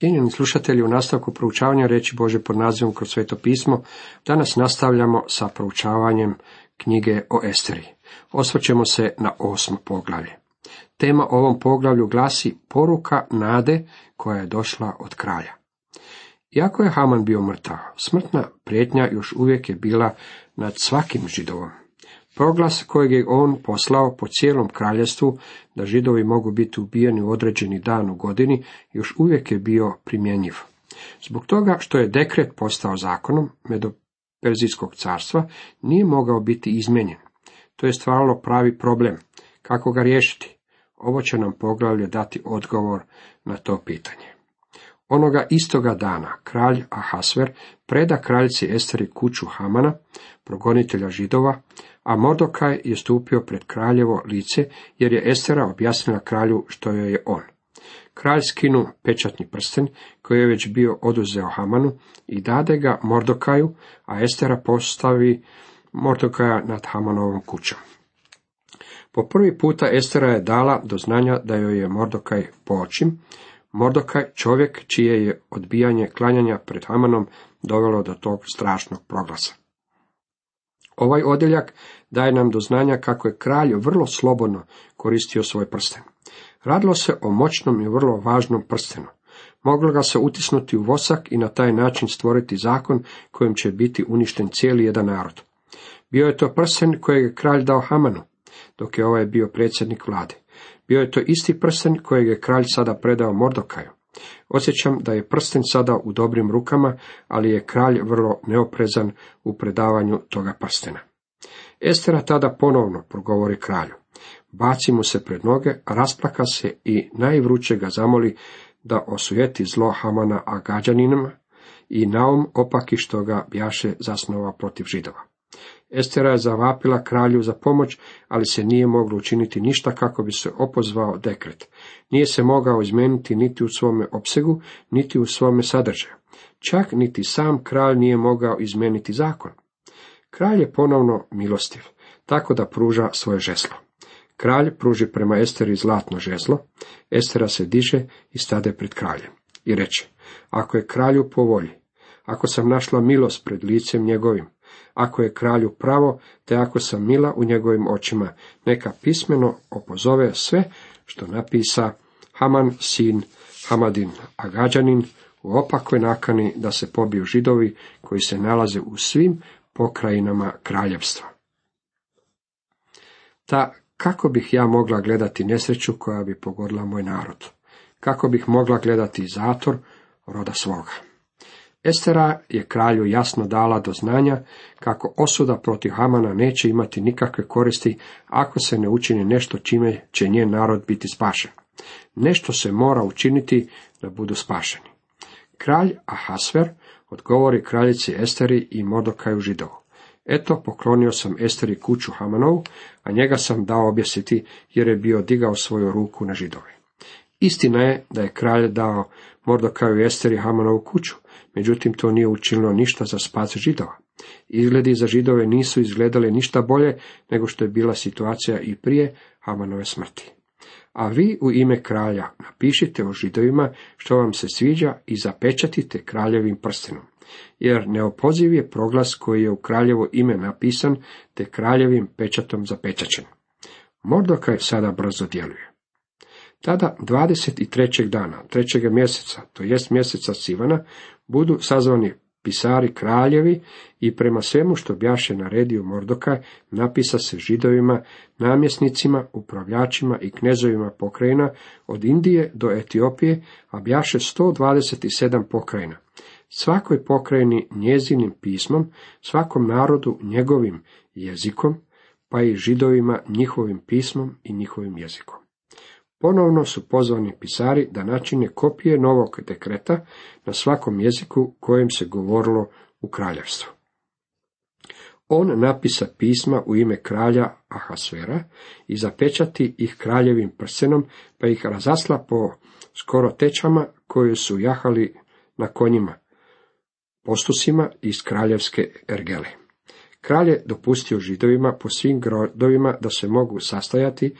Cijenjeni slušatelji, u nastavku proučavanja reći Bože pod nazivom kroz sveto pismo, danas nastavljamo sa proučavanjem knjige o Esteri. Osvrćemo se na osmo poglavlje. Tema ovom poglavlju glasi poruka nade koja je došla od kralja. Iako je Haman bio mrtav, smrtna prijetnja još uvijek je bila nad svakim židovom. Proglas kojeg je on poslao po cijelom kraljestvu da židovi mogu biti ubijeni u određeni dan u godini još uvijek je bio primjenjiv. Zbog toga što je dekret postao zakonom Medoperzijskog carstva nije mogao biti izmijenjen. To je stvaralo pravi problem. Kako ga riješiti? Ovo će nam poglavlje dati odgovor na to pitanje. Onoga istoga dana kralj Ahasver preda kraljici Esteri kuću Hamana, progonitelja židova, a Mordokaj je stupio pred kraljevo lice, jer je Estera objasnila kralju što joj je on. Kralj skinu pečatni prsten, koji je već bio oduzeo Hamanu, i dade ga Mordokaju, a Estera postavi Mordokaja nad Hamanovom kućom. Po prvi puta Estera je dala do znanja da joj je Mordokaj poočim, Mordokaj čovjek čije je odbijanje klanjanja pred Hamanom dovelo do tog strašnog proglasa. Ovaj odjeljak daje nam do znanja kako je kralj vrlo slobodno koristio svoj prsten. Radilo se o moćnom i vrlo važnom prstenu. Moglo ga se utisnuti u vosak i na taj način stvoriti zakon kojim će biti uništen cijeli jedan narod. Bio je to prsten kojeg je kralj dao Hamanu, dok je ovaj bio predsjednik vlade. Bio je to isti prsten kojeg je kralj sada predao Mordokaju. Osjećam da je prsten sada u dobrim rukama, ali je kralj vrlo neoprezan u predavanju toga prstena. Estera tada ponovno progovori kralju. Baci mu se pred noge, rasplaka se i najvruće ga zamoli da osujeti zlo Hamana Agađaninima i naum opaki što ga bjaše zasnova protiv židova. Estera je zavapila kralju za pomoć, ali se nije moglo učiniti ništa kako bi se opozvao dekret. Nije se mogao izmijeniti niti u svome opsegu, niti u svome sadržaju. Čak niti sam kralj nije mogao izmijeniti zakon. Kralj je ponovno milostiv, tako da pruža svoje žeslo. Kralj pruži prema Esteri zlatno žezlo, Estera se diže i stade pred kraljem i reče, ako je kralju po volji, ako sam našla milost pred licem njegovim, ako je kralju pravo, te ako sam mila u njegovim očima, neka pismeno opozove sve što napisa Haman sin Hamadin Agađanin u opakoj nakani da se pobiju židovi koji se nalaze u svim pokrajinama kraljevstva. Ta kako bih ja mogla gledati nesreću koja bi pogodila moj narod? Kako bih mogla gledati zator roda svoga? Estera je kralju jasno dala do znanja kako osuda protiv Hamana neće imati nikakve koristi ako se ne učini nešto čime će njen narod biti spašen. Nešto se mora učiniti da budu spašeni. Kralj Ahasver odgovori kraljici Esteri i Modokaju židovu. Eto, poklonio sam Esteri kuću Hamanovu, a njega sam dao objesiti jer je bio digao svoju ruku na židove. Istina je da je kralj dao Mordokaju i Esteri Hamanovu kuću, međutim to nije učinilo ništa za spas židova. Izgledi za židove nisu izgledali ništa bolje nego što je bila situacija i prije Hamanove smrti. A vi u ime kralja napišite o židovima što vam se sviđa i zapečatite kraljevim prstenom, jer neopoziv je proglas koji je u kraljevo ime napisan te kraljevim pečatom zapečaćen. Mordokaj sada brzo djeluje. Tada 23. dana, trećeg mjeseca, to jest mjeseca Sivana, budu sazvani pisari kraljevi i prema svemu što bjaše naredio Mordokaj, napisa se židovima, namjesnicima, upravljačima i knezovima pokrajina od Indije do Etiopije, a bjaše 127 pokrajina. Svakoj pokrajini njezinim pismom, svakom narodu njegovim jezikom, pa i židovima njihovim pismom i njihovim jezikom. Ponovno su pozvani pisari da načine kopije novog dekreta na svakom jeziku kojem se govorilo u kraljevstvu. On napisa pisma u ime kralja Ahasvera i zapečati ih kraljevim prsenom, pa ih razasla po skoro tečama koje su jahali na konjima, postusima iz kraljevske ergele. Kralj je dopustio židovima po svim grodovima da se mogu sastajati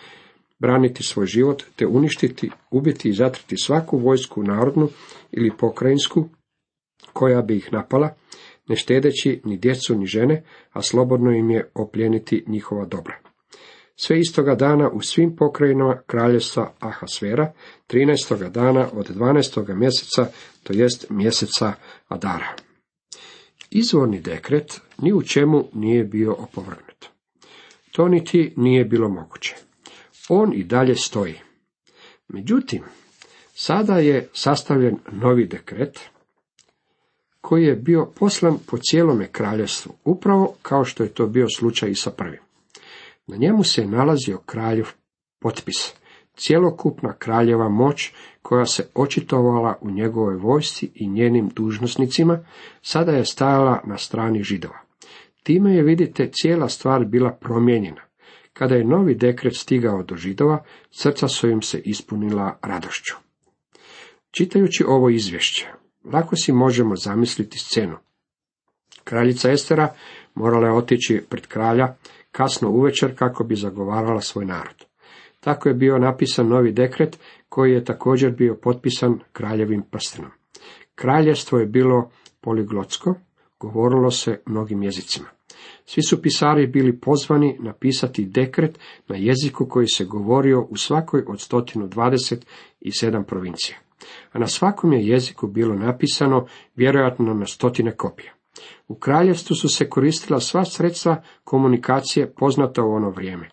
braniti svoj život, te uništiti, ubiti i zatrti svaku vojsku narodnu ili pokrajinsku koja bi ih napala, ne štedeći ni djecu ni žene, a slobodno im je opljeniti njihova dobra. Sve istoga dana u svim pokrajinama kraljevstva Ahasvera, 13. dana od 12. mjeseca, to jest mjeseca Adara. Izvorni dekret ni u čemu nije bio opovrgnut. To niti nije bilo moguće. On i dalje stoji. Međutim, sada je sastavljen novi dekret, koji je bio poslan po cijelome kraljevstvu, upravo kao što je to bio slučaj i sa prvim. Na njemu se nalazio kraljev potpis, cjelokupna kraljeva moć koja se očitovala u njegovoj vojsci i njenim dužnosnicima, sada je stajala na strani židova. Time je, vidite, cijela stvar bila promijenjena. Kada je novi dekret stigao do židova, srca su im se ispunila radošću. Čitajući ovo izvješće, lako si možemo zamisliti scenu. Kraljica Estera morala je otići pred kralja kasno uvečer kako bi zagovarala svoj narod. Tako je bio napisan novi dekret koji je također bio potpisan kraljevim prstenom. Kraljevstvo je bilo poliglotsko, govorilo se mnogim jezicima. Svi su pisari bili pozvani napisati dekret na jeziku koji se govorio u svakoj od 127 provincija. A na svakom je jeziku bilo napisano vjerojatno na stotine kopija. U kraljevstvu su se koristila sva sredstva komunikacije poznata u ono vrijeme.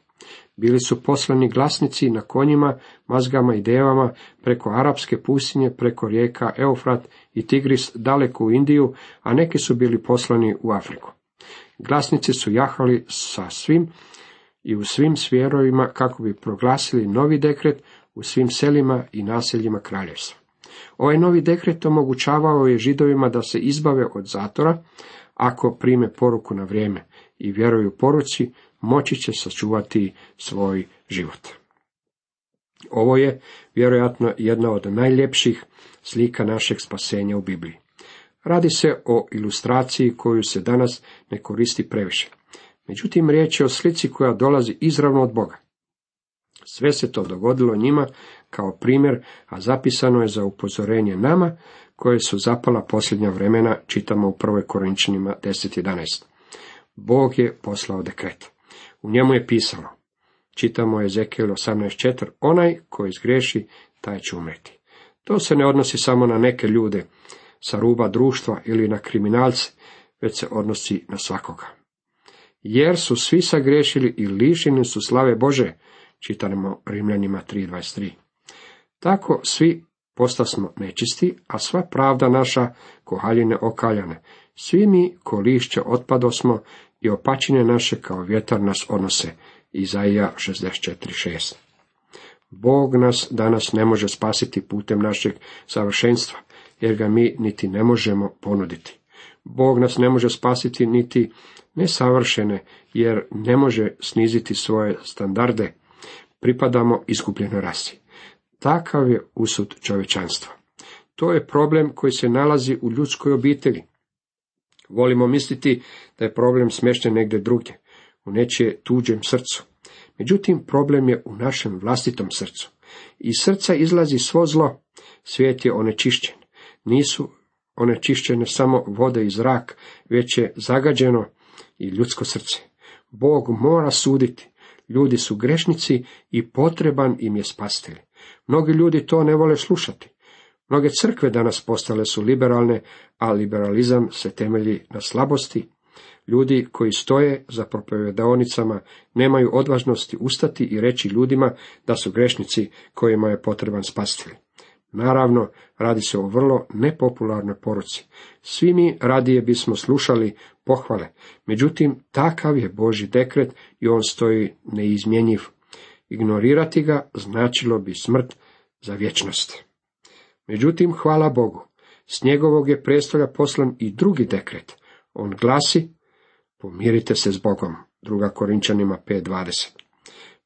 Bili su poslani glasnici na konjima, mazgama i devama preko arapske pustinje, preko rijeka Eufrat i Tigris daleko u Indiju, a neki su bili poslani u Afriku. Glasnici su jahali sa svim i u svim svjerovima kako bi proglasili novi dekret u svim selima i naseljima kraljevstva. Ovaj novi dekret omogućavao je židovima da se izbave od zatora, ako prime poruku na vrijeme i vjeruju poruci, moći će sačuvati svoj život. Ovo je vjerojatno jedna od najljepših slika našeg spasenja u Bibliji. Radi se o ilustraciji koju se danas ne koristi previše. Međutim, riječ je o slici koja dolazi izravno od Boga. Sve se to dogodilo njima kao primjer, a zapisano je za upozorenje nama, koje su zapala posljednja vremena, čitamo u prvoj Korinčanima 10.11. Bog je poslao dekret. U njemu je pisalo, čitamo Ezekiel 18.4, onaj koji zgreši, taj će umreti. To se ne odnosi samo na neke ljude sa ruba društva ili na kriminalce, već se odnosi na svakoga. Jer su svi sagrešili i lišeni su slave Bože, čitamo Rimljanima 3.23. Tako svi postasmo nečisti, a sva pravda naša ko haljine okaljane. Svi mi ko lišće otpadosmo i opačine naše kao vjetar nas odnose. Izaija 64.6 Bog nas danas ne može spasiti putem našeg savršenstva, jer ga mi niti ne možemo ponuditi. Bog nas ne može spasiti niti nesavršene, jer ne može sniziti svoje standarde. Pripadamo izgubljenoj rasi. Takav je usud čovječanstva. To je problem koji se nalazi u ljudskoj obitelji. Volimo misliti da je problem smješten negdje drugdje, u nečije tuđem srcu. Međutim, problem je u našem vlastitom srcu. Iz srca izlazi svo zlo. Svijet je onečišćen. Nisu onečišćene samo vode i zrak, već je zagađeno i ljudsko srce. Bog mora suditi. Ljudi su grešnici i potreban im je spastelj. Mnogi ljudi to ne vole slušati. Mnoge crkve danas postale su liberalne, a liberalizam se temelji na slabosti. Ljudi koji stoje za propovjedaonicama nemaju odvažnosti ustati i reći ljudima da su grešnici kojima je potreban spastelj. Naravno, radi se o vrlo nepopularnoj poruci. Svi mi radije bismo slušali pohvale, međutim, takav je Boži dekret i on stoji neizmjenjiv. Ignorirati ga značilo bi smrt za vječnost. Međutim, hvala Bogu, s njegovog je prestolja poslan i drugi dekret. On glasi, pomirite se s Bogom, druga Korinčanima 5.20.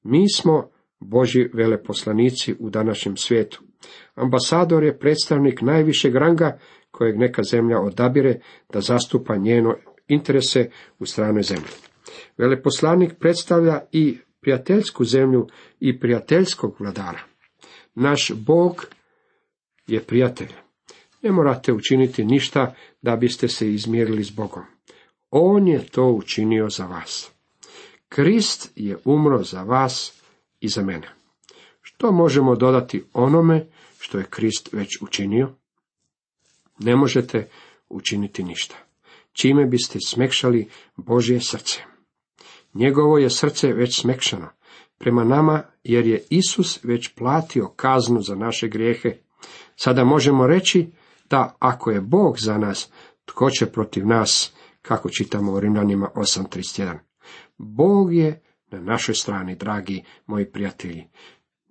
Mi smo Boži veleposlanici u današnjem svijetu. Ambasador je predstavnik najvišeg ranga kojeg neka zemlja odabire da zastupa njeno interese u stranoj zemlji. Veleposlanik predstavlja i prijateljsku zemlju i prijateljskog vladara. Naš Bog je prijatelj. Ne morate učiniti ništa da biste se izmjerili s Bogom. On je to učinio za vas. Krist je umro za vas i za mene. Što možemo dodati onome što je Krist već učinio? Ne možete učiniti ništa. Čime biste smekšali Božje srce? Njegovo je srce već smekšano prema nama, jer je Isus već platio kaznu za naše grijehe. Sada možemo reći da ako je Bog za nas, tko će protiv nas, kako čitamo u Rimljanima 8.31. Bog je na našoj strani, dragi moji prijatelji.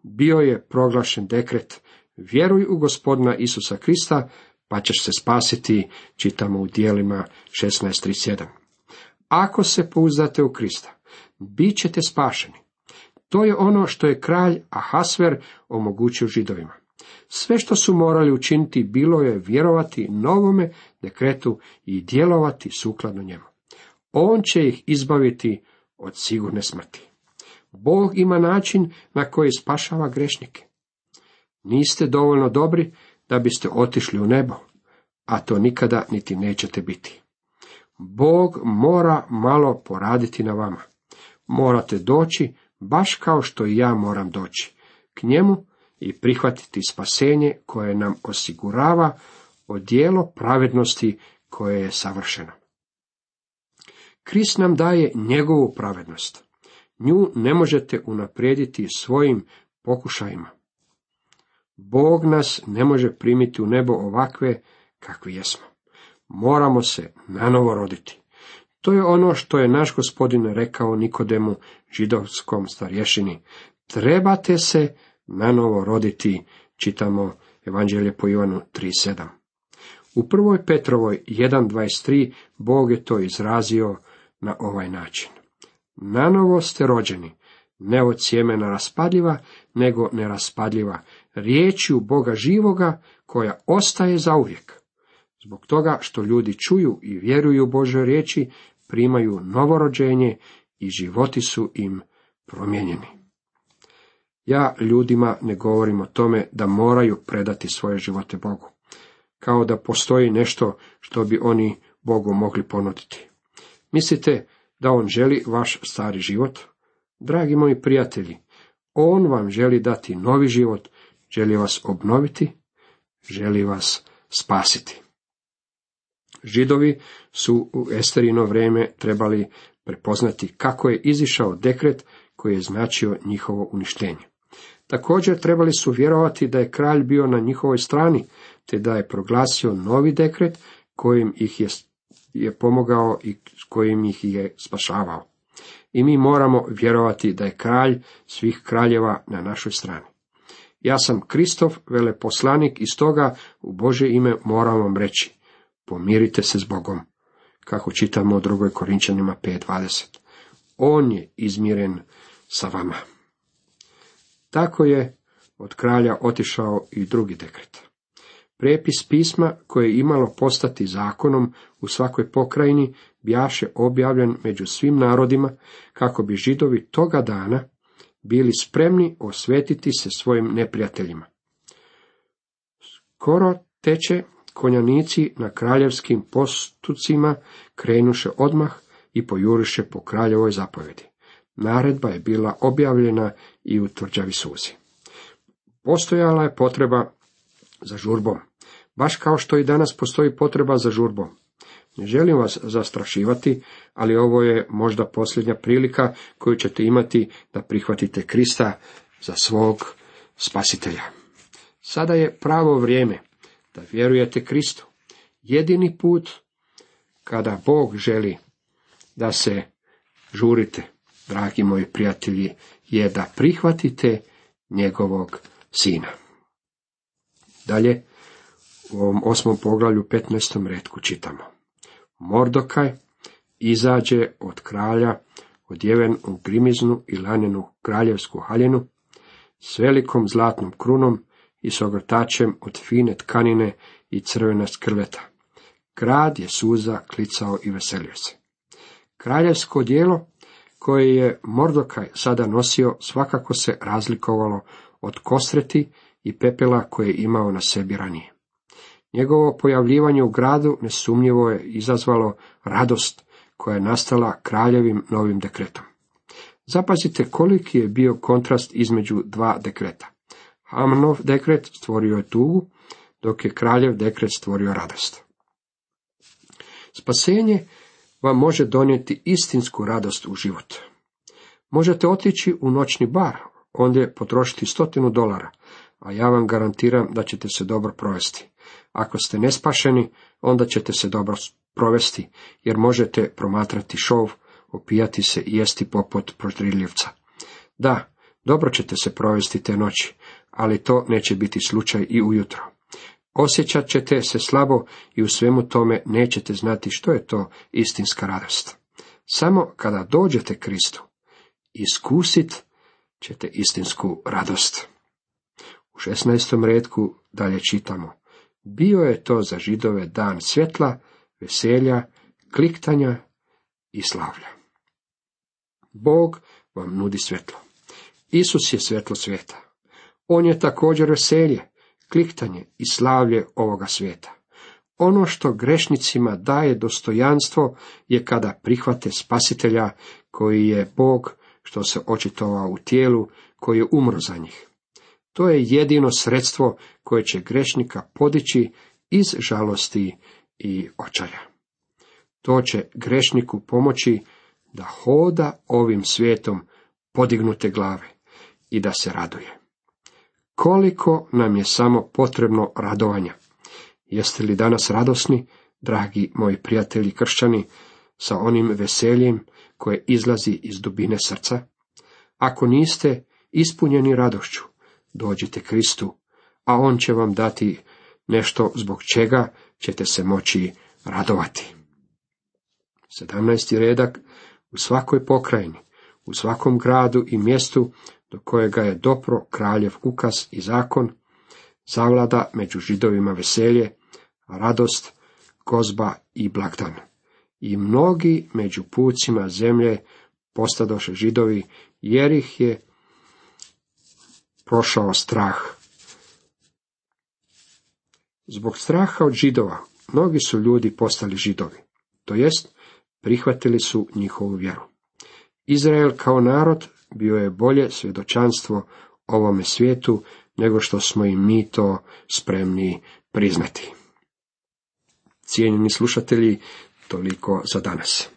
Bio je proglašen dekret, vjeruj u gospodina Isusa Krista, pa ćeš se spasiti, čitamo u dijelima 16.37. Ako se pouzdate u Krista, bit ćete spašeni. To je ono što je kralj Ahasver omogućio židovima. Sve što su morali učiniti bilo je vjerovati novome dekretu i djelovati sukladno njemu. On će ih izbaviti od sigurne smrti. Bog ima način na koji spašava grešnike. Niste dovoljno dobri da biste otišli u nebo, a to nikada niti nećete biti. Bog mora malo poraditi na vama. Morate doći, baš kao što i ja moram doći, k njemu i prihvatiti spasenje koje nam osigurava odijelo pravednosti koje je savršeno. Krist nam daje njegovu pravednost. Nju ne možete unaprijediti svojim pokušajima. Bog nas ne može primiti u nebo ovakve kakvi jesmo. Moramo se nanovo roditi. To je ono što je naš gospodin rekao Nikodemu, židovskom starješini. Trebate se nanovo roditi, čitamo Evanđelje po Ivanu 3.7. U prvoj Petrovoj 1.23 Bog je to izrazio na ovaj način. Nanovo ste rođeni, ne od sjemena raspadljiva, nego neraspadljiva, riječju Boga živoga, koja ostaje zauvijek. Zbog toga što ljudi čuju i vjeruju Božoj riječi, primaju novorođenje i životi su im promijenjeni. Ja ljudima ne govorim o tome da moraju predati svoje živote Bogu, kao da postoji nešto što bi oni Bogu mogli ponuditi. Mislite da on želi vaš stari život? Dragi moji prijatelji, on vam želi dati novi život, želi vas obnoviti, želi vas spasiti. Židovi su u Esterino vrijeme trebali prepoznati kako je izišao dekret koji je značio njihovo uništenje. Također trebali su vjerovati da je kralj bio na njihovoj strani, te da je proglasio novi dekret kojim ih je, je pomogao i kojim ih je spašavao. I mi moramo vjerovati da je kralj svih kraljeva na našoj strani. Ja sam Kristov veleposlanik i stoga u Bože ime moram vam reći, pomirite se s Bogom, kako čitamo u drugoj Korinčanima 5.20. On je izmiren sa vama. Tako je od kralja otišao i drugi dekret. Prepis pisma koje je imalo postati zakonom u svakoj pokrajini bjaše objavljen među svim narodima kako bi židovi toga dana bili spremni osvetiti se svojim neprijateljima. Skoro teče konjanici na kraljevskim postucima krenuše odmah i pojuriše po kraljevoj zapovjedi. Naredba je bila objavljena i u tvrđavi suzi. Postojala je potreba za žurbom, baš kao što i danas postoji potreba za žurbom. Ne želim vas zastrašivati, ali ovo je možda posljednja prilika koju ćete imati da prihvatite Krista za svog spasitelja. Sada je pravo vrijeme da vjerujete Kristu. Jedini put kada Bog želi da se žurite, dragi moji prijatelji, je da prihvatite njegovog sina. Dalje, u ovom osmom poglavlju 15. redku čitamo. Mordokaj izađe od kralja, odjeven u grimiznu i lanenu kraljevsku haljenu, s velikom zlatnom krunom i s ogrtačem od fine tkanine i crvena skrveta. Grad je suza klicao i veselio se. Kraljevsko dijelo koje je Mordokaj sada nosio svakako se razlikovalo od kosreti i pepela koje je imao na sebi ranije. Njegovo pojavljivanje u gradu nesumnjivo je izazvalo radost koja je nastala kraljevim novim dekretom. Zapazite koliki je bio kontrast između dva dekreta. Hamanov dekret stvorio je tugu, dok je kraljev dekret stvorio radost. Spasenje vam može donijeti istinsku radost u život. Možete otići u noćni bar, ondje potrošiti stotinu dolara, a ja vam garantiram da ćete se dobro provesti. Ako ste nespašeni, onda ćete se dobro provesti, jer možete promatrati šov, opijati se i jesti poput proždriljevca. Da, dobro ćete se provesti te noći, ali to neće biti slučaj i ujutro. Osjećat ćete se slabo i u svemu tome nećete znati što je to istinska radost. Samo kada dođete Kristu, iskusit ćete istinsku radost. U 16. redku dalje čitamo. Bio je to za židove dan svjetla, veselja, kliktanja i slavlja. Bog vam nudi svjetlo. Isus je svjetlo svijeta. On je također veselje, kliktanje i slavlje ovoga svijeta. Ono što grešnicima daje dostojanstvo je kada prihvate spasitelja koji je Bog što se očitovao u tijelu koji je umro za njih. To je jedino sredstvo koje će grešnika podići iz žalosti i očaja. To će grešniku pomoći da hoda ovim svijetom podignute glave i da se raduje. Koliko nam je samo potrebno radovanja? Jeste li danas radosni, dragi moji prijatelji kršćani, sa onim veseljem koje izlazi iz dubine srca? Ako niste ispunjeni radošću, dođite Kristu, a On će vam dati nešto zbog čega ćete se moći radovati. 17. redak u svakoj pokrajini, u svakom gradu i mjestu do kojega je dopro kraljev ukaz i zakon, zavlada među židovima veselje, radost, gozba i blagdan. I mnogi među pucima zemlje postadoše židovi, jer ih je prošao strah. Zbog straha od židova, mnogi su ljudi postali židovi, to jest prihvatili su njihovu vjeru. Izrael kao narod bio je bolje svjedočanstvo ovome svijetu nego što smo i mi to spremni priznati. Cijenjeni slušatelji, toliko za danas.